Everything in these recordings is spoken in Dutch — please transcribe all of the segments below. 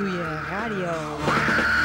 doe je radio.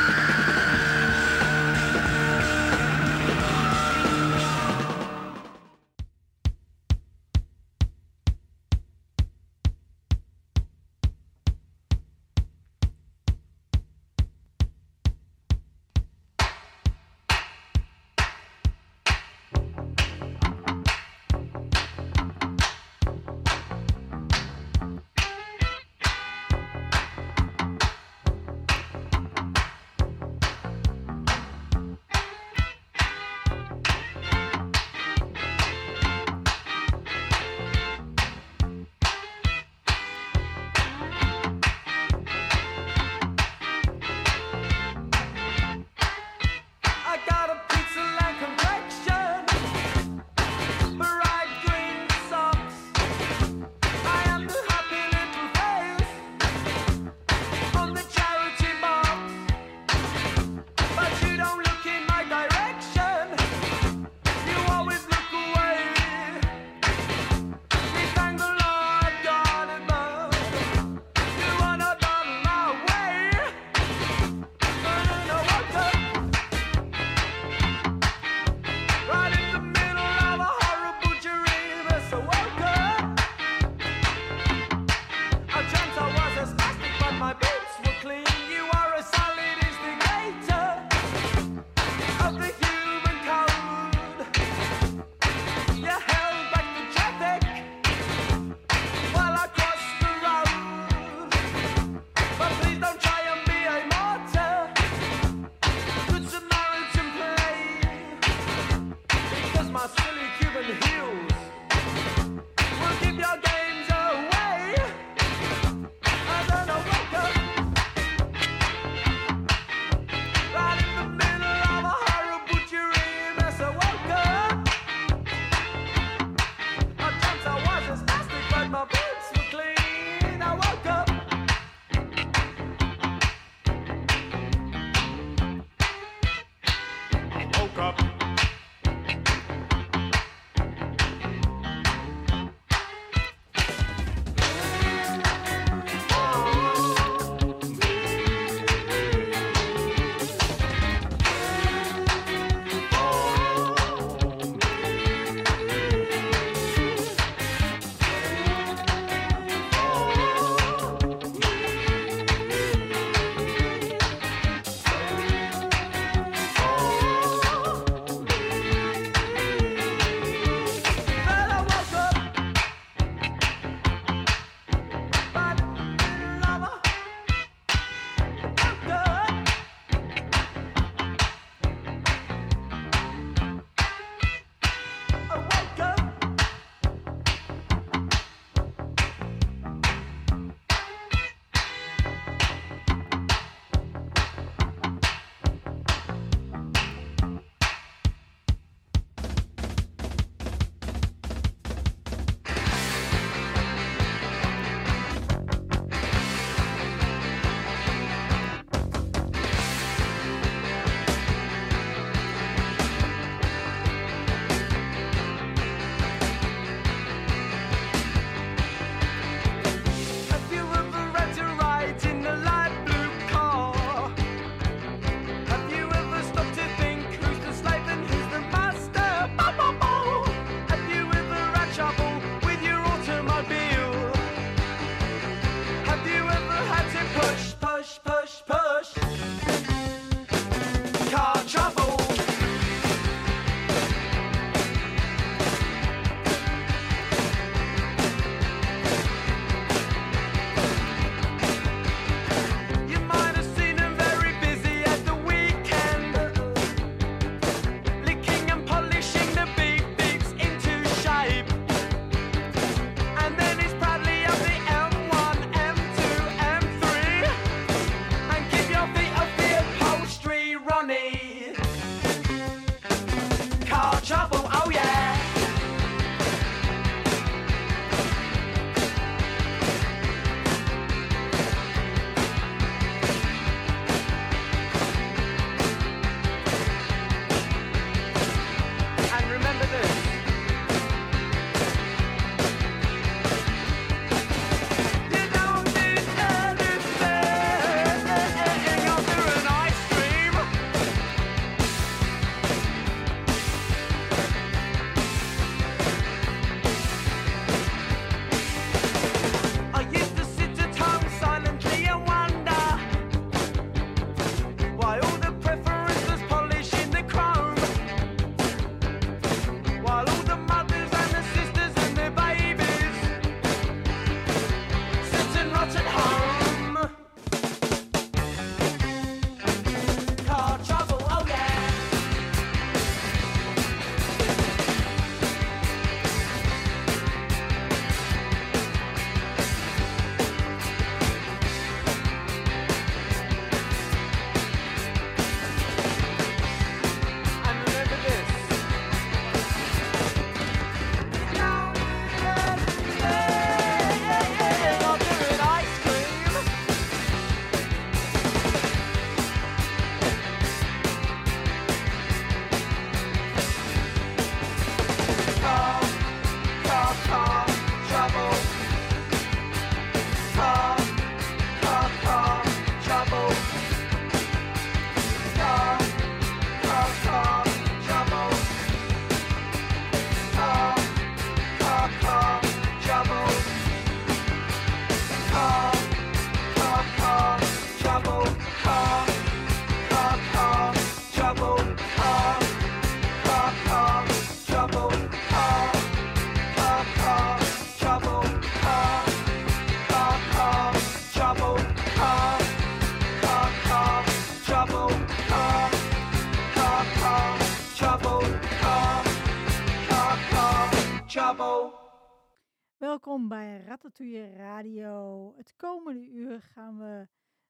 Welkom bij Ratatouille Radio. Het komende uur gaan we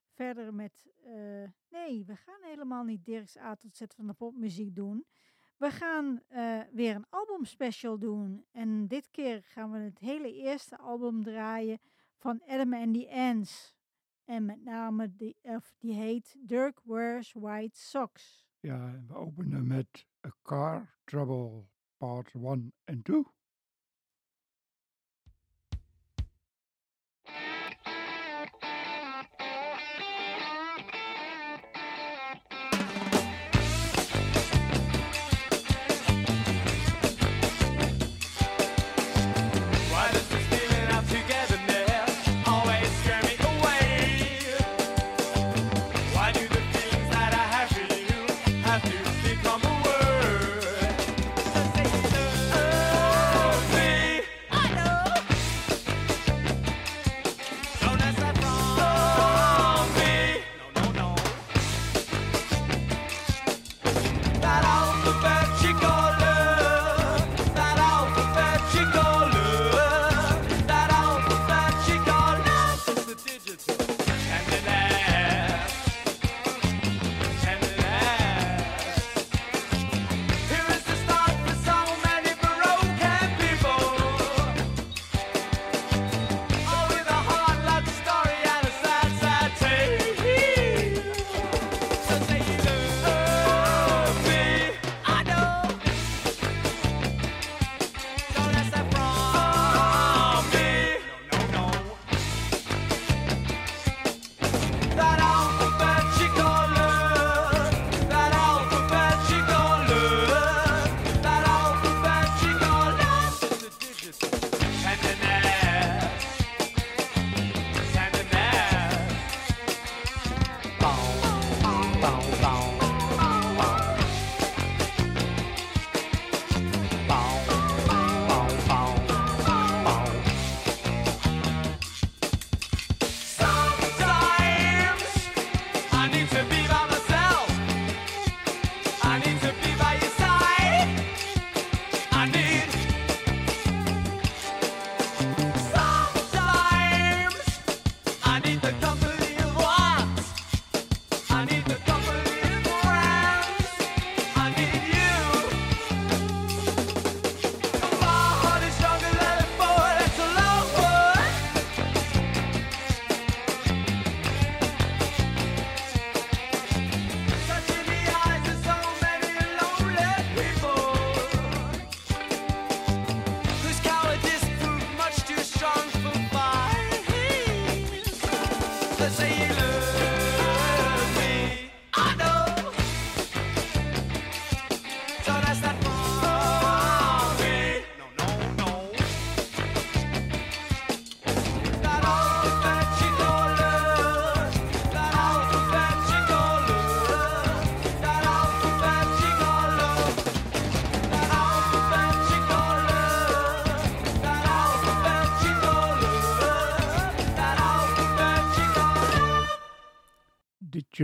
verder met... eh, nee, we gaan helemaal niet Dirk's A tot Z van de popmuziek doen. We gaan eh, weer een albumspecial doen. En dit keer gaan we het hele eerste album draaien van Adam and the Ants. En met name, die, of die heet Dirk Wears White Socks. Ja, we openen met A Car Trouble Part 1 en 2.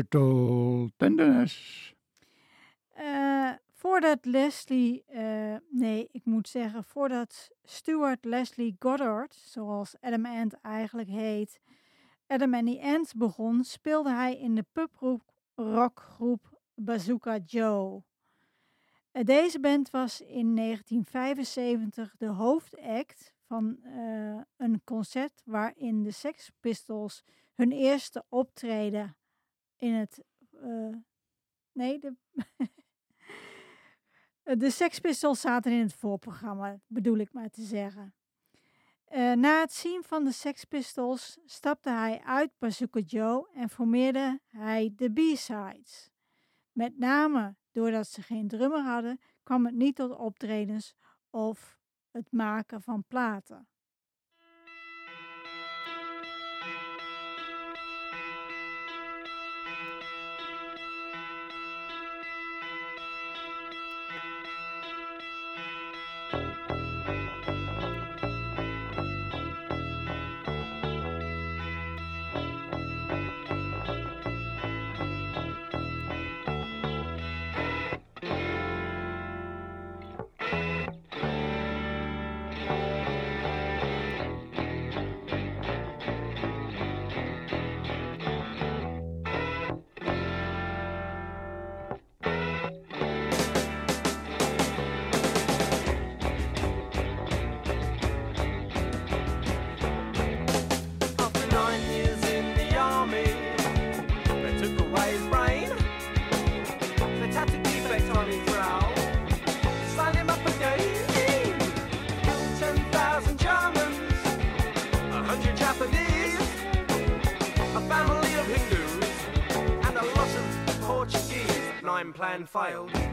Digital Tenderness. Eh, voordat Leslie, eh, nee, ik moet zeggen, voordat Stuart Leslie Goddard, zoals Adam Ant eigenlijk heet, Adam and the Ants begon, speelde hij in de pubrock rockgroep Bazooka Joe. Eh, deze band was in 1975 de hoofdact van een concert waarin de Sex Pistols hun eerste optreden in het. eh, nee, de. De Sex Pistols zaten in het voorprogramma, bedoel ik maar te zeggen. Eh, na het zien van de Sex Pistols stapte hij uit Bazooka Joe en formeerde hij de B-Sides. Met name doordat ze geen drummer hadden, kwam het niet tot optredens of het maken van platen. time plan failed.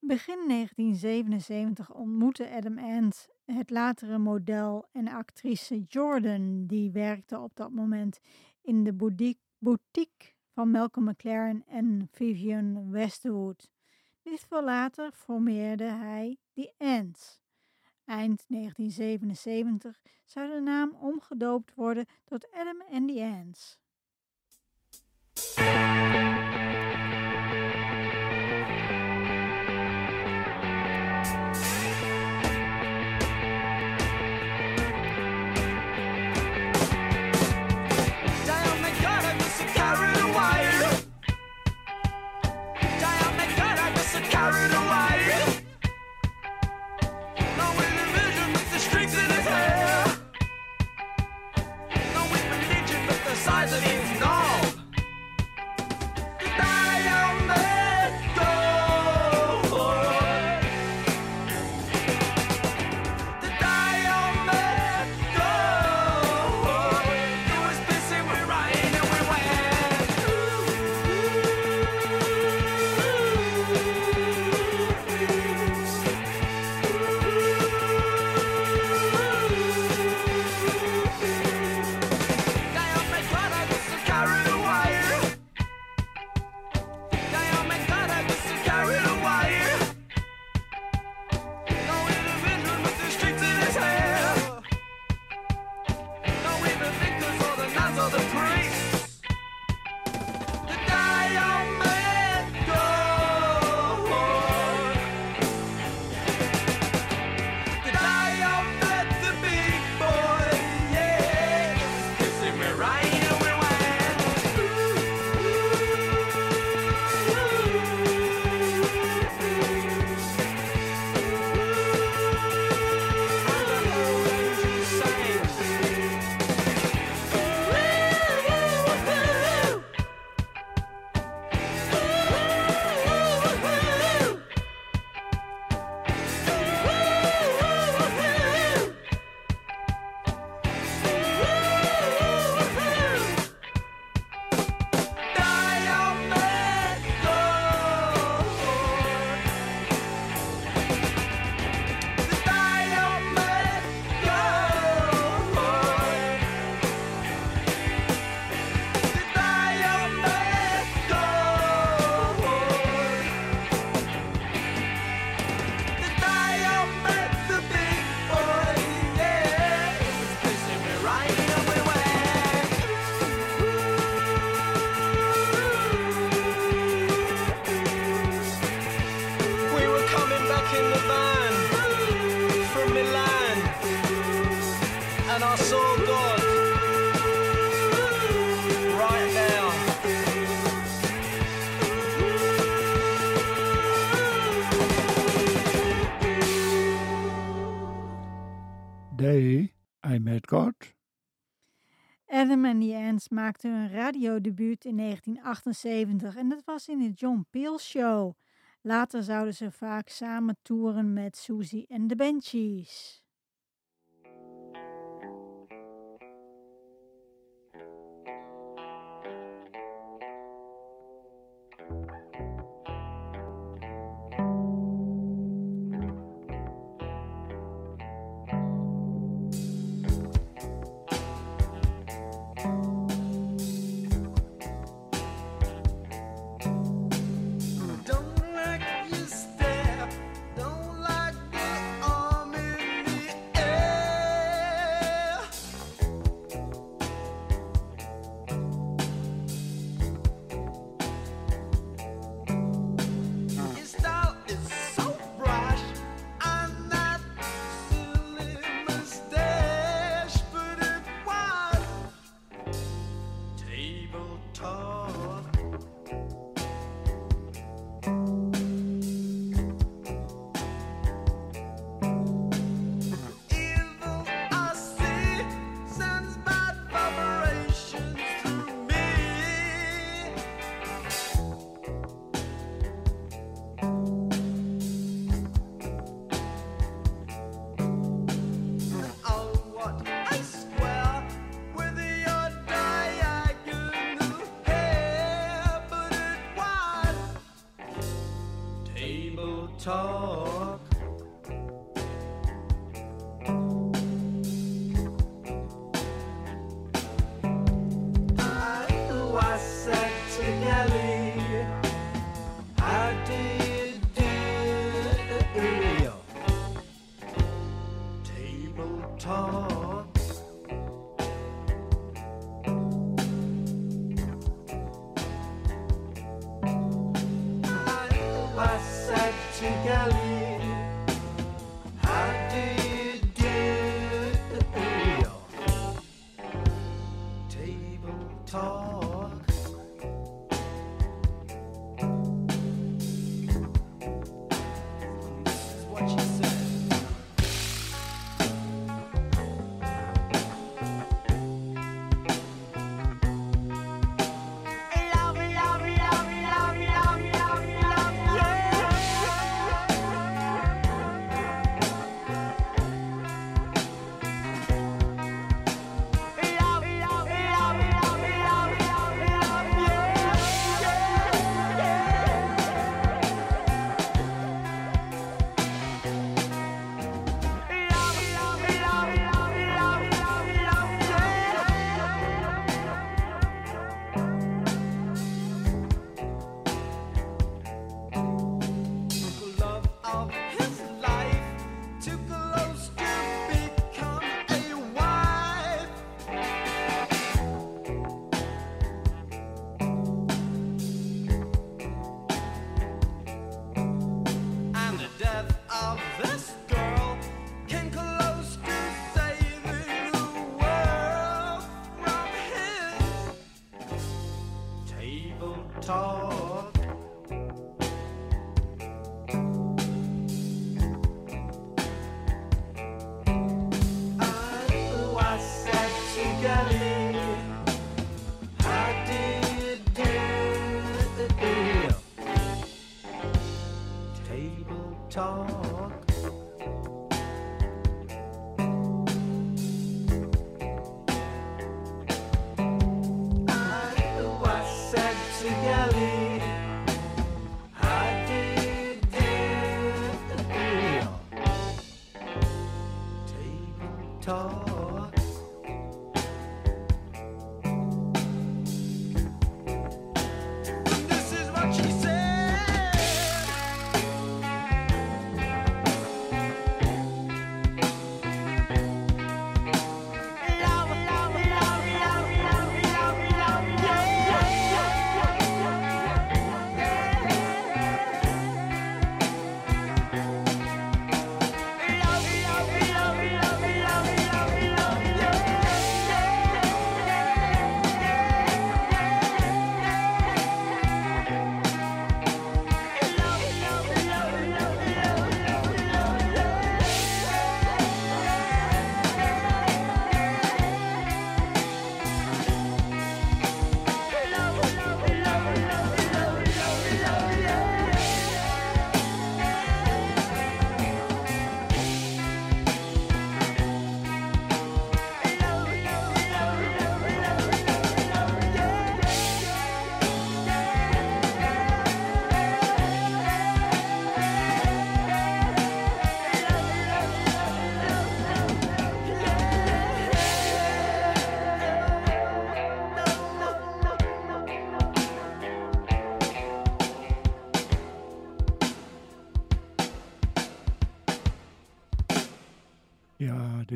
Begin 1977 ontmoette Adam Ant het latere model en actrice Jordan, die werkte op dat moment in de boutique van Malcolm McLaren en Vivian Westwood. Niet veel later formeerde hij The Ants. Eind 1977 zou de naam omgedoopt worden tot Adam and the Ants. maakte hun radiodebuut in 1978 en dat was in de John Peel Show. Later zouden ze vaak samen toeren met Susie en de Banshees.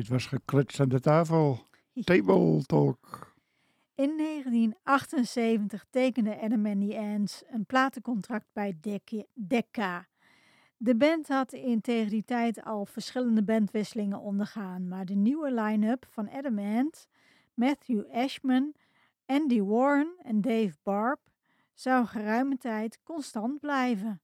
Dit was geklutst aan de tafel. Table talk. In 1978 tekende Adam and the Ants een platencontract bij Dec- Decca. De band had in tegen die tijd al verschillende bandwisselingen ondergaan, maar de nieuwe line-up van Adam Ant, Matthew Ashman, Andy Warren en Dave Barb zou geruime tijd constant blijven.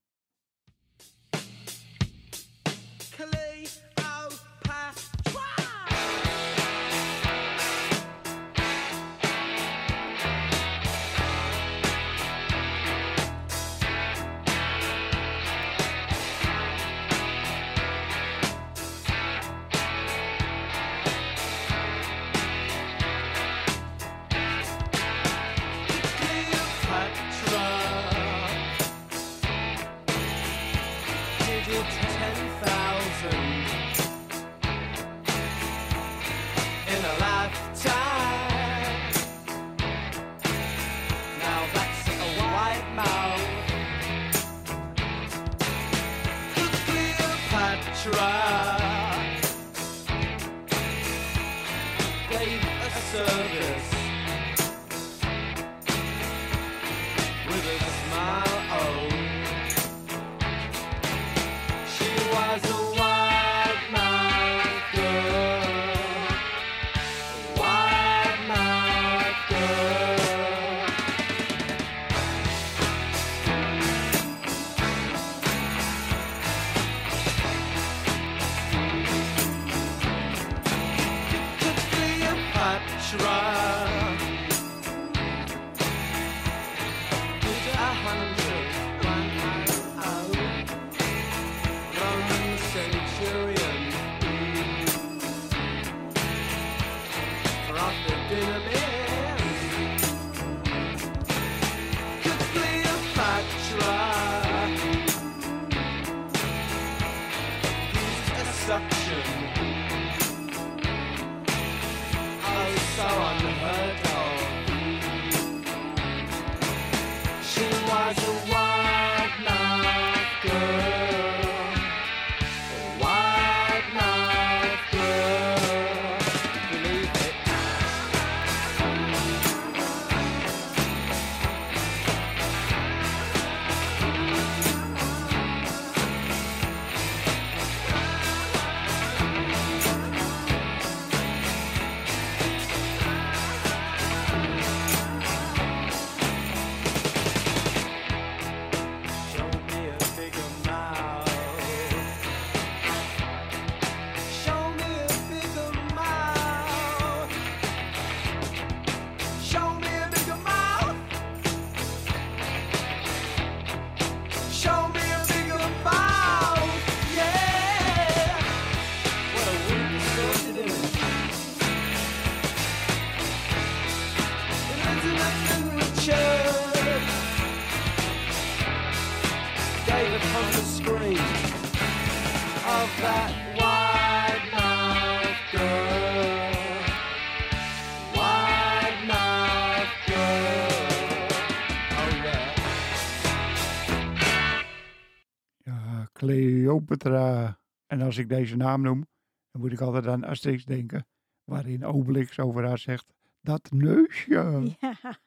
Cleopatra. En als ik deze naam noem, dan moet ik altijd aan Asterix denken. Waarin Obelix over haar zegt, dat neusje.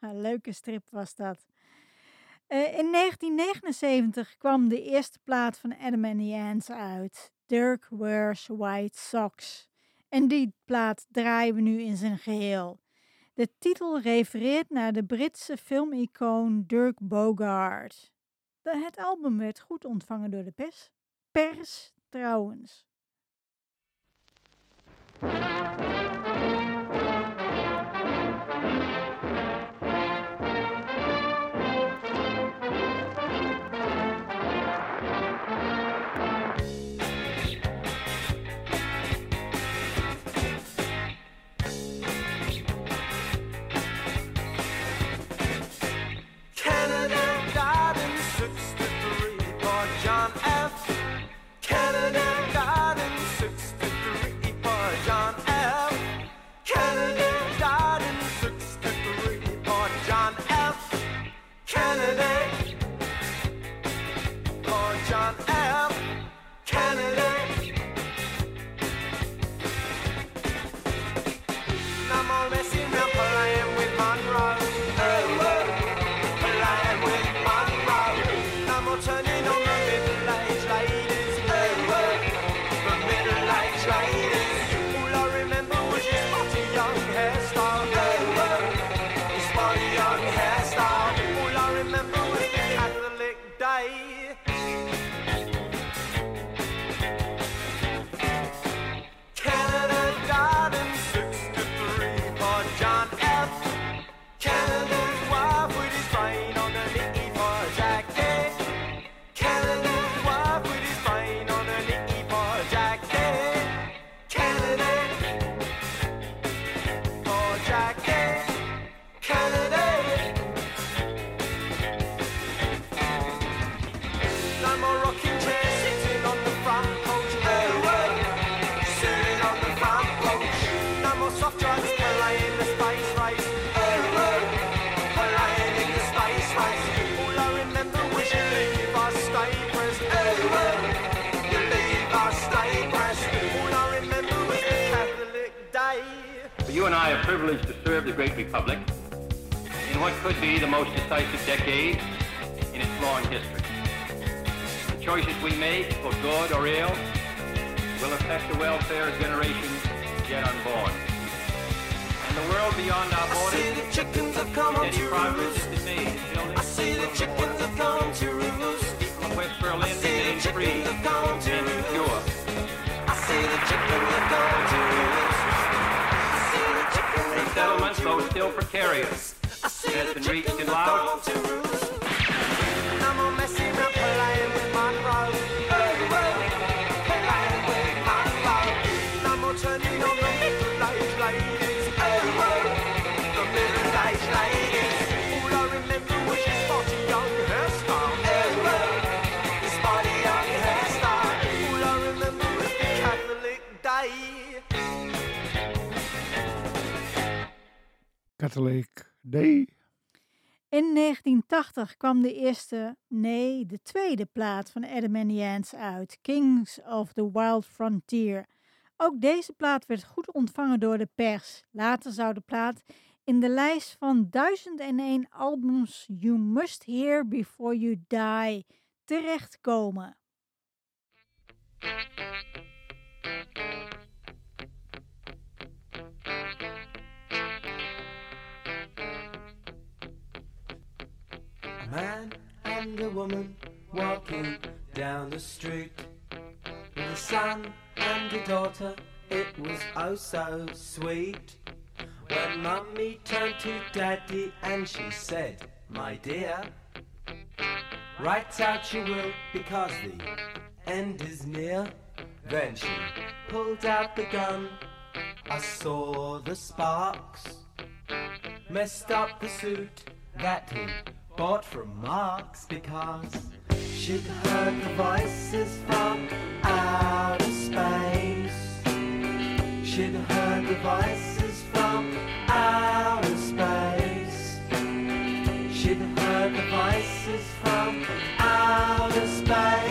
Leuke strip was dat. Eh, in 1979 kwam de eerste plaat van Adam and the Ants uit. Dirk Wears White Socks. En die plaat draaien we nu in zijn geheel. De titel refereert naar de Britse filmicoon Dirk Bogarde. De- het album werd goed ontvangen door de pers. Pers trouwens. I are privileged to serve the great republic in what could be the most decisive decade in its long history. The choices we make, for good or ill, will affect the welfare of generations yet unborn. And the world beyond our borders, I see the chickens have come to progress roost. made I see the chickens have come to roost. Of West I Berlin remain free chickens have come to and secure. I see the chickens have come to roost settlements, though still precarious, It has been reached in loud In 1980 kwam de eerste, nee, de tweede plaat van Adam and the Ants uit, Kings of the Wild Frontier. Ook deze plaat werd goed ontvangen door de pers. Later zou de plaat in de lijst van 1001 albums You Must Hear Before You Die terechtkomen. Man and a woman walking down the street with a son and a daughter. It was oh so sweet. When mummy turned to daddy and she said, My dear, write out your will because the end is near. Then she pulled out the gun. I saw the sparks messed up the suit that he bought from Marx because she'd heard the voices from outer space. She'd heard the voices from outer space. She'd heard the voices from outer space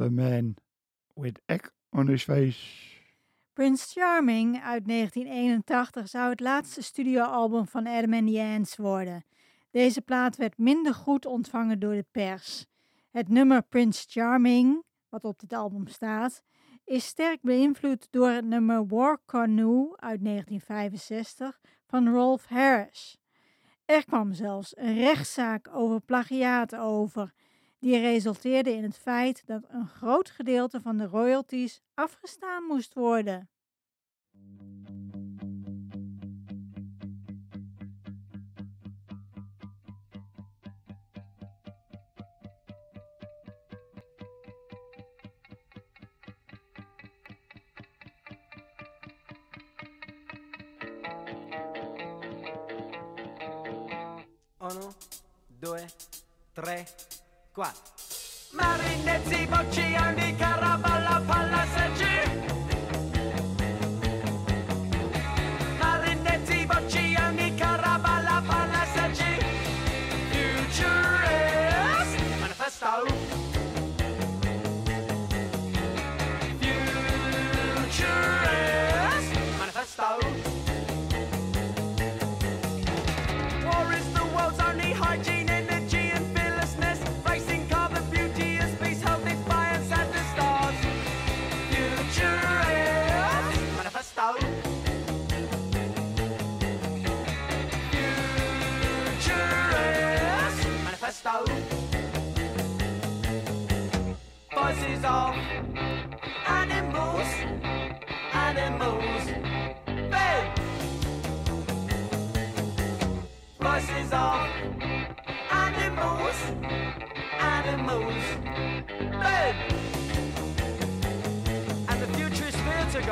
A man with egg on his face. Prince Charming uit 1981 zou het laatste studioalbum van Adam the Ants worden. Deze plaat werd minder goed ontvangen door de pers. Het nummer Prince Charming, wat op dit album staat, is sterk beïnvloed door het nummer War Canoe uit 1965 van Rolf Harris. Er kwam zelfs een rechtszaak over plagiaat over, die resulteerde in het feit dat een groot gedeelte van de royalties afgestaan moest worden. Uno, due, tre, Qua. Marinezzi, bocci, andi.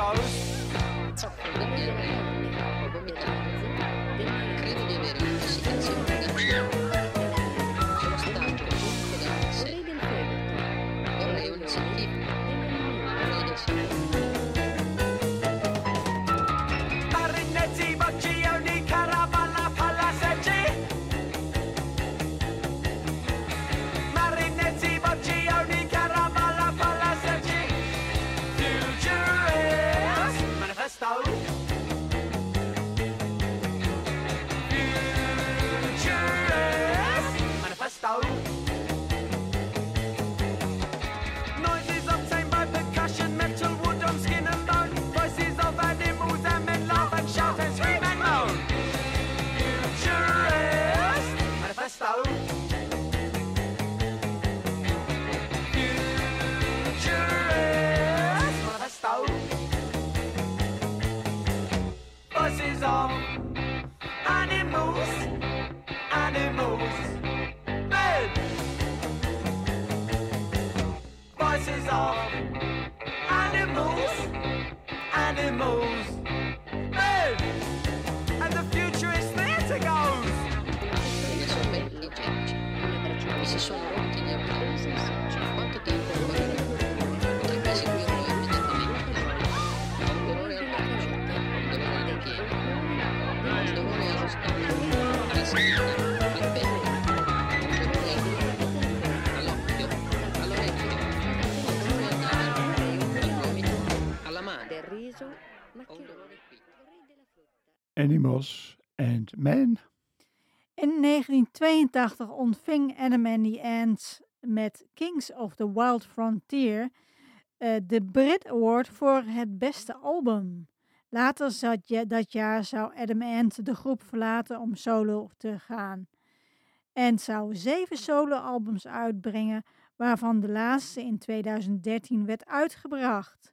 goes. In 1982 ontving Adam and the Ants met Kings of the Wild Frontier eh, de Brit Award voor het beste album. Later zat dat jaar zou Adam Ant de groep verlaten om solo te gaan. En zou zeven soloalbums uitbrengen, waarvan de laatste in 2013 werd uitgebracht.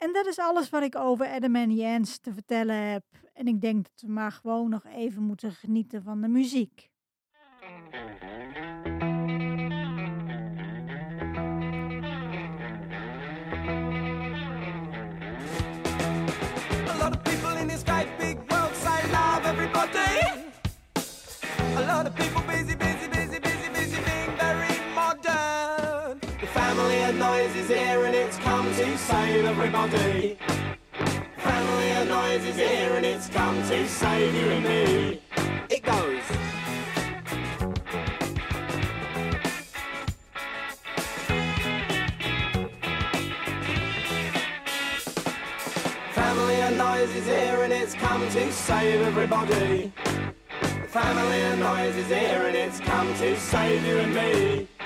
En dat is alles wat ik over Adam the Ants te vertellen heb. En ik denk dat we maar gewoon nog even moeten genieten van de muziek. A lot of people in this great big world love everybody. A lot of save everybody. Family of noise is here and it's come to save you and me. It goes. Family of noise is here and it's come to save everybody. Family of noise is here and it's come to save you and me.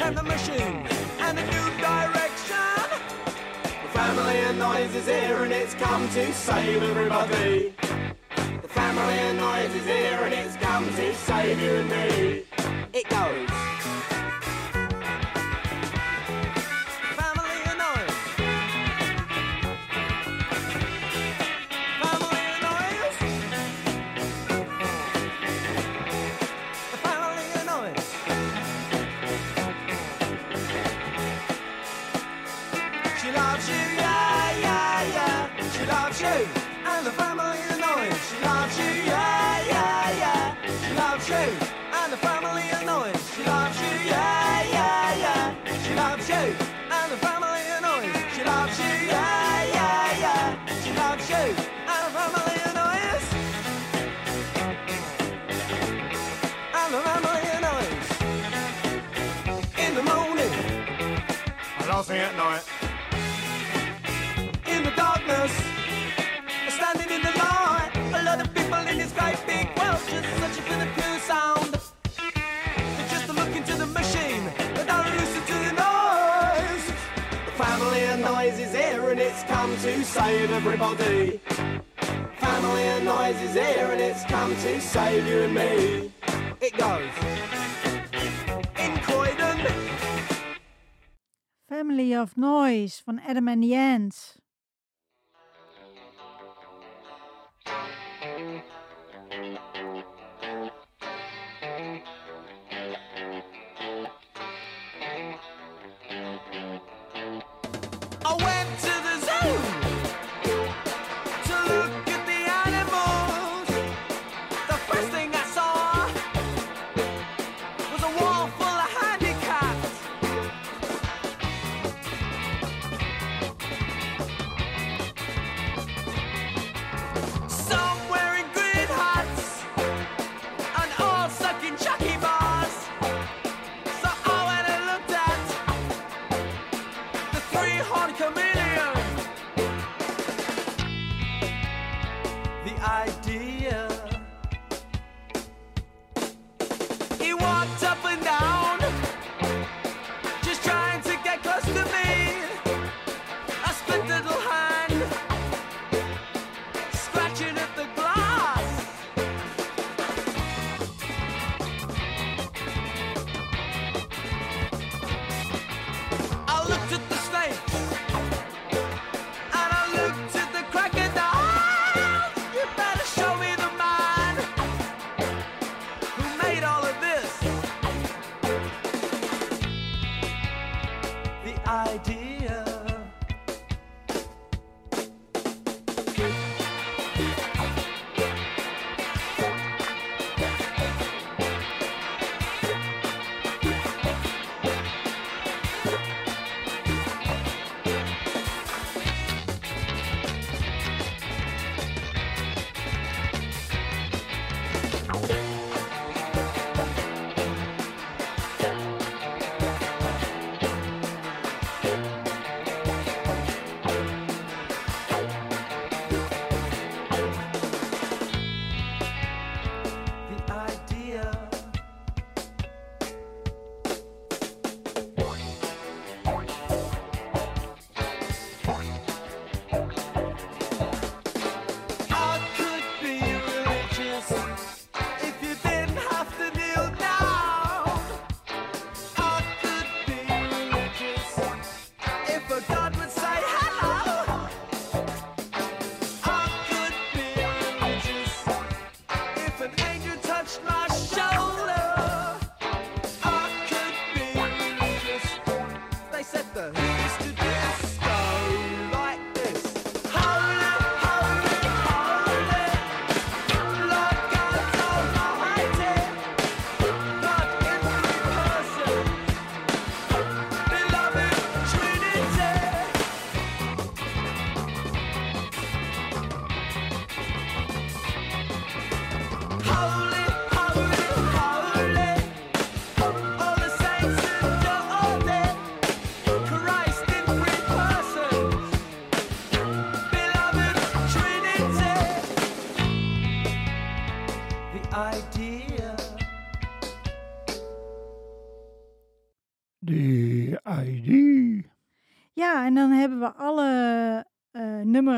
and the mission and a new direction. The family of noise is here and it's come to save everybody. The family of noise is here and it's come to save you and me. It goes. find the family. save everybody. Family and noise is here and it's come to save you and me. It goes. In Croydon. Family of Noise van Adam and the Ants.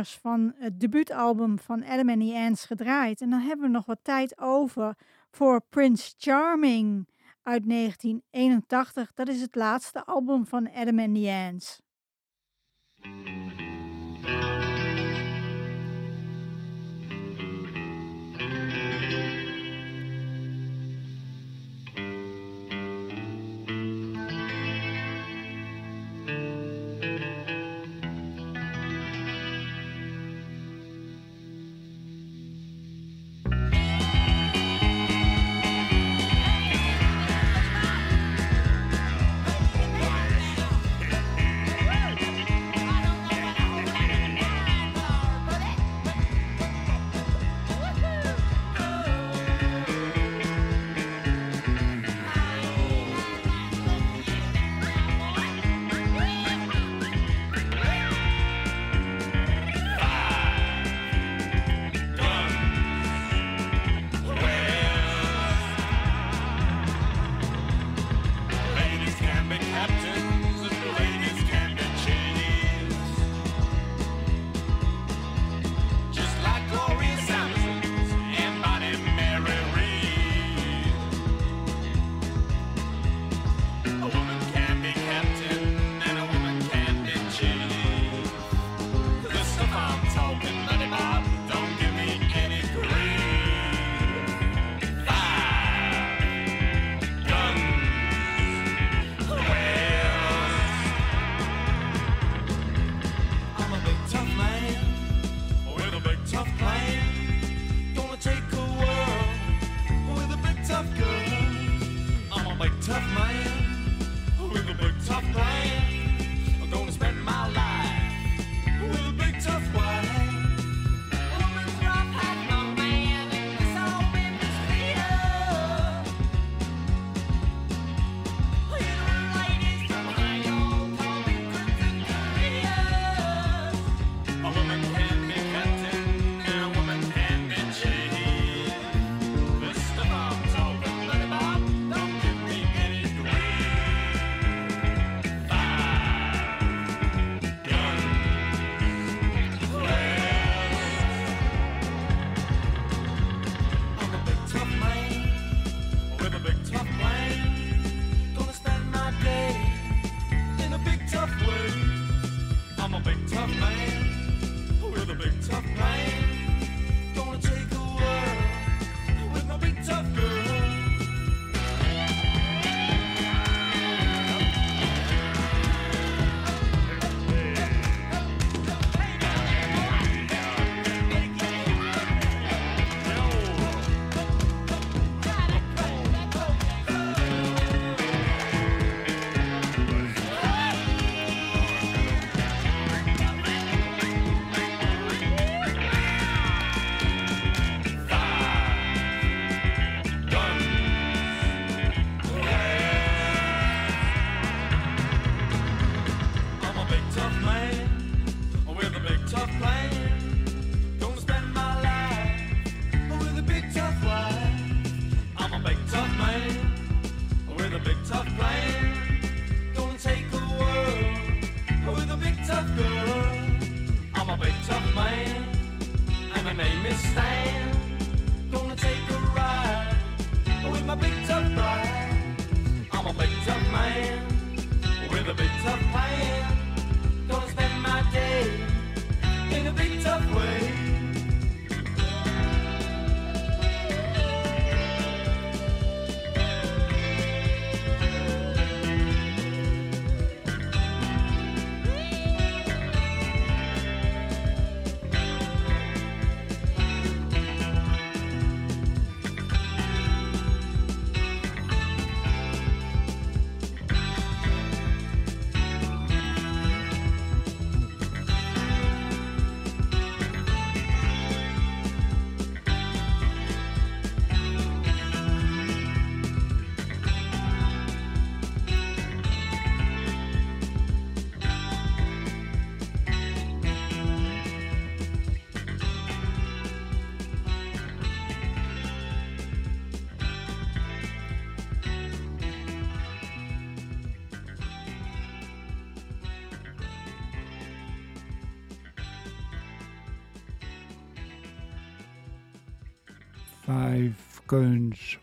van het debuutalbum van Adam and the Ants gedraaid. En dan hebben we nog wat tijd over voor Prince Charming uit 1981. Dat is het laatste album van Adam and the Ants.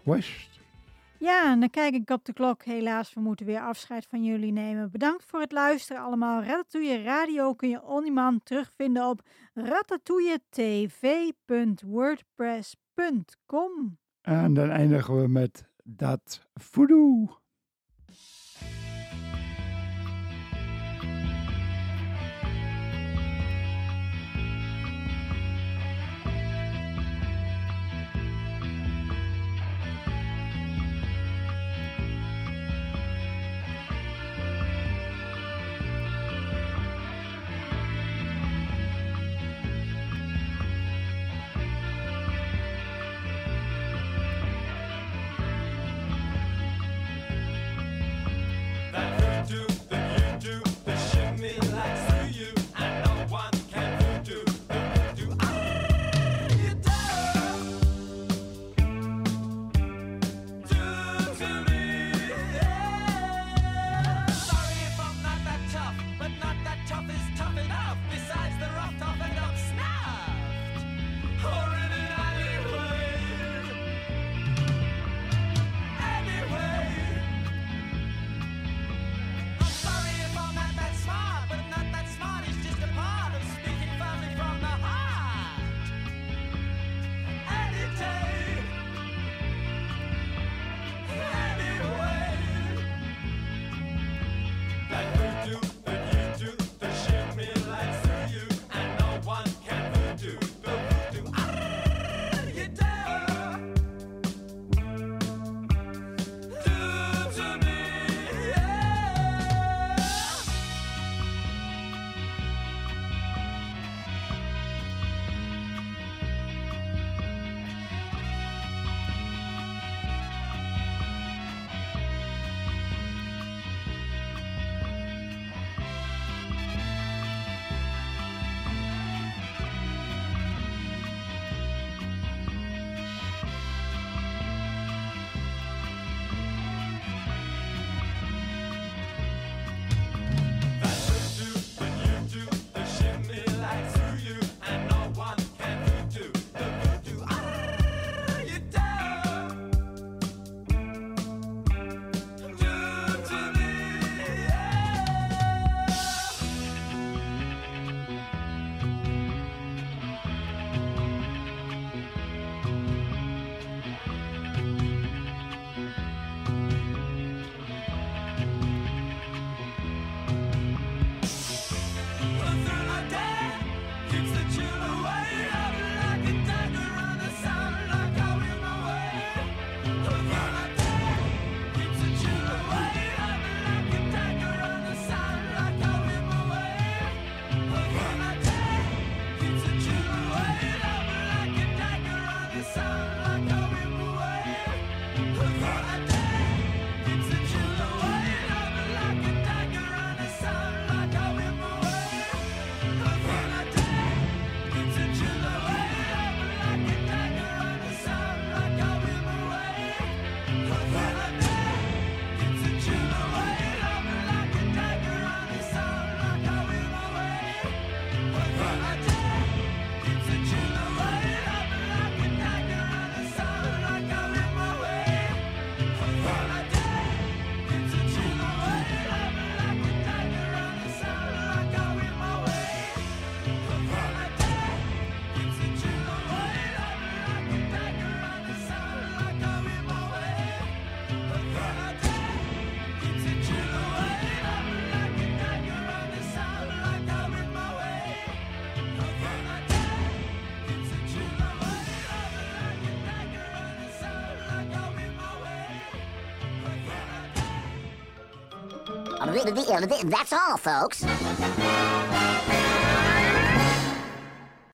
West. Ja, en dan kijk ik op de klok. Helaas, we moeten weer afscheid van jullie nemen. Bedankt voor het luisteren allemaal. Ratatouille Radio kun je on terugvinden op ratatouilletv.wordpress.com. En dan eindigen we met dat voodoo. ill. That's all, folks.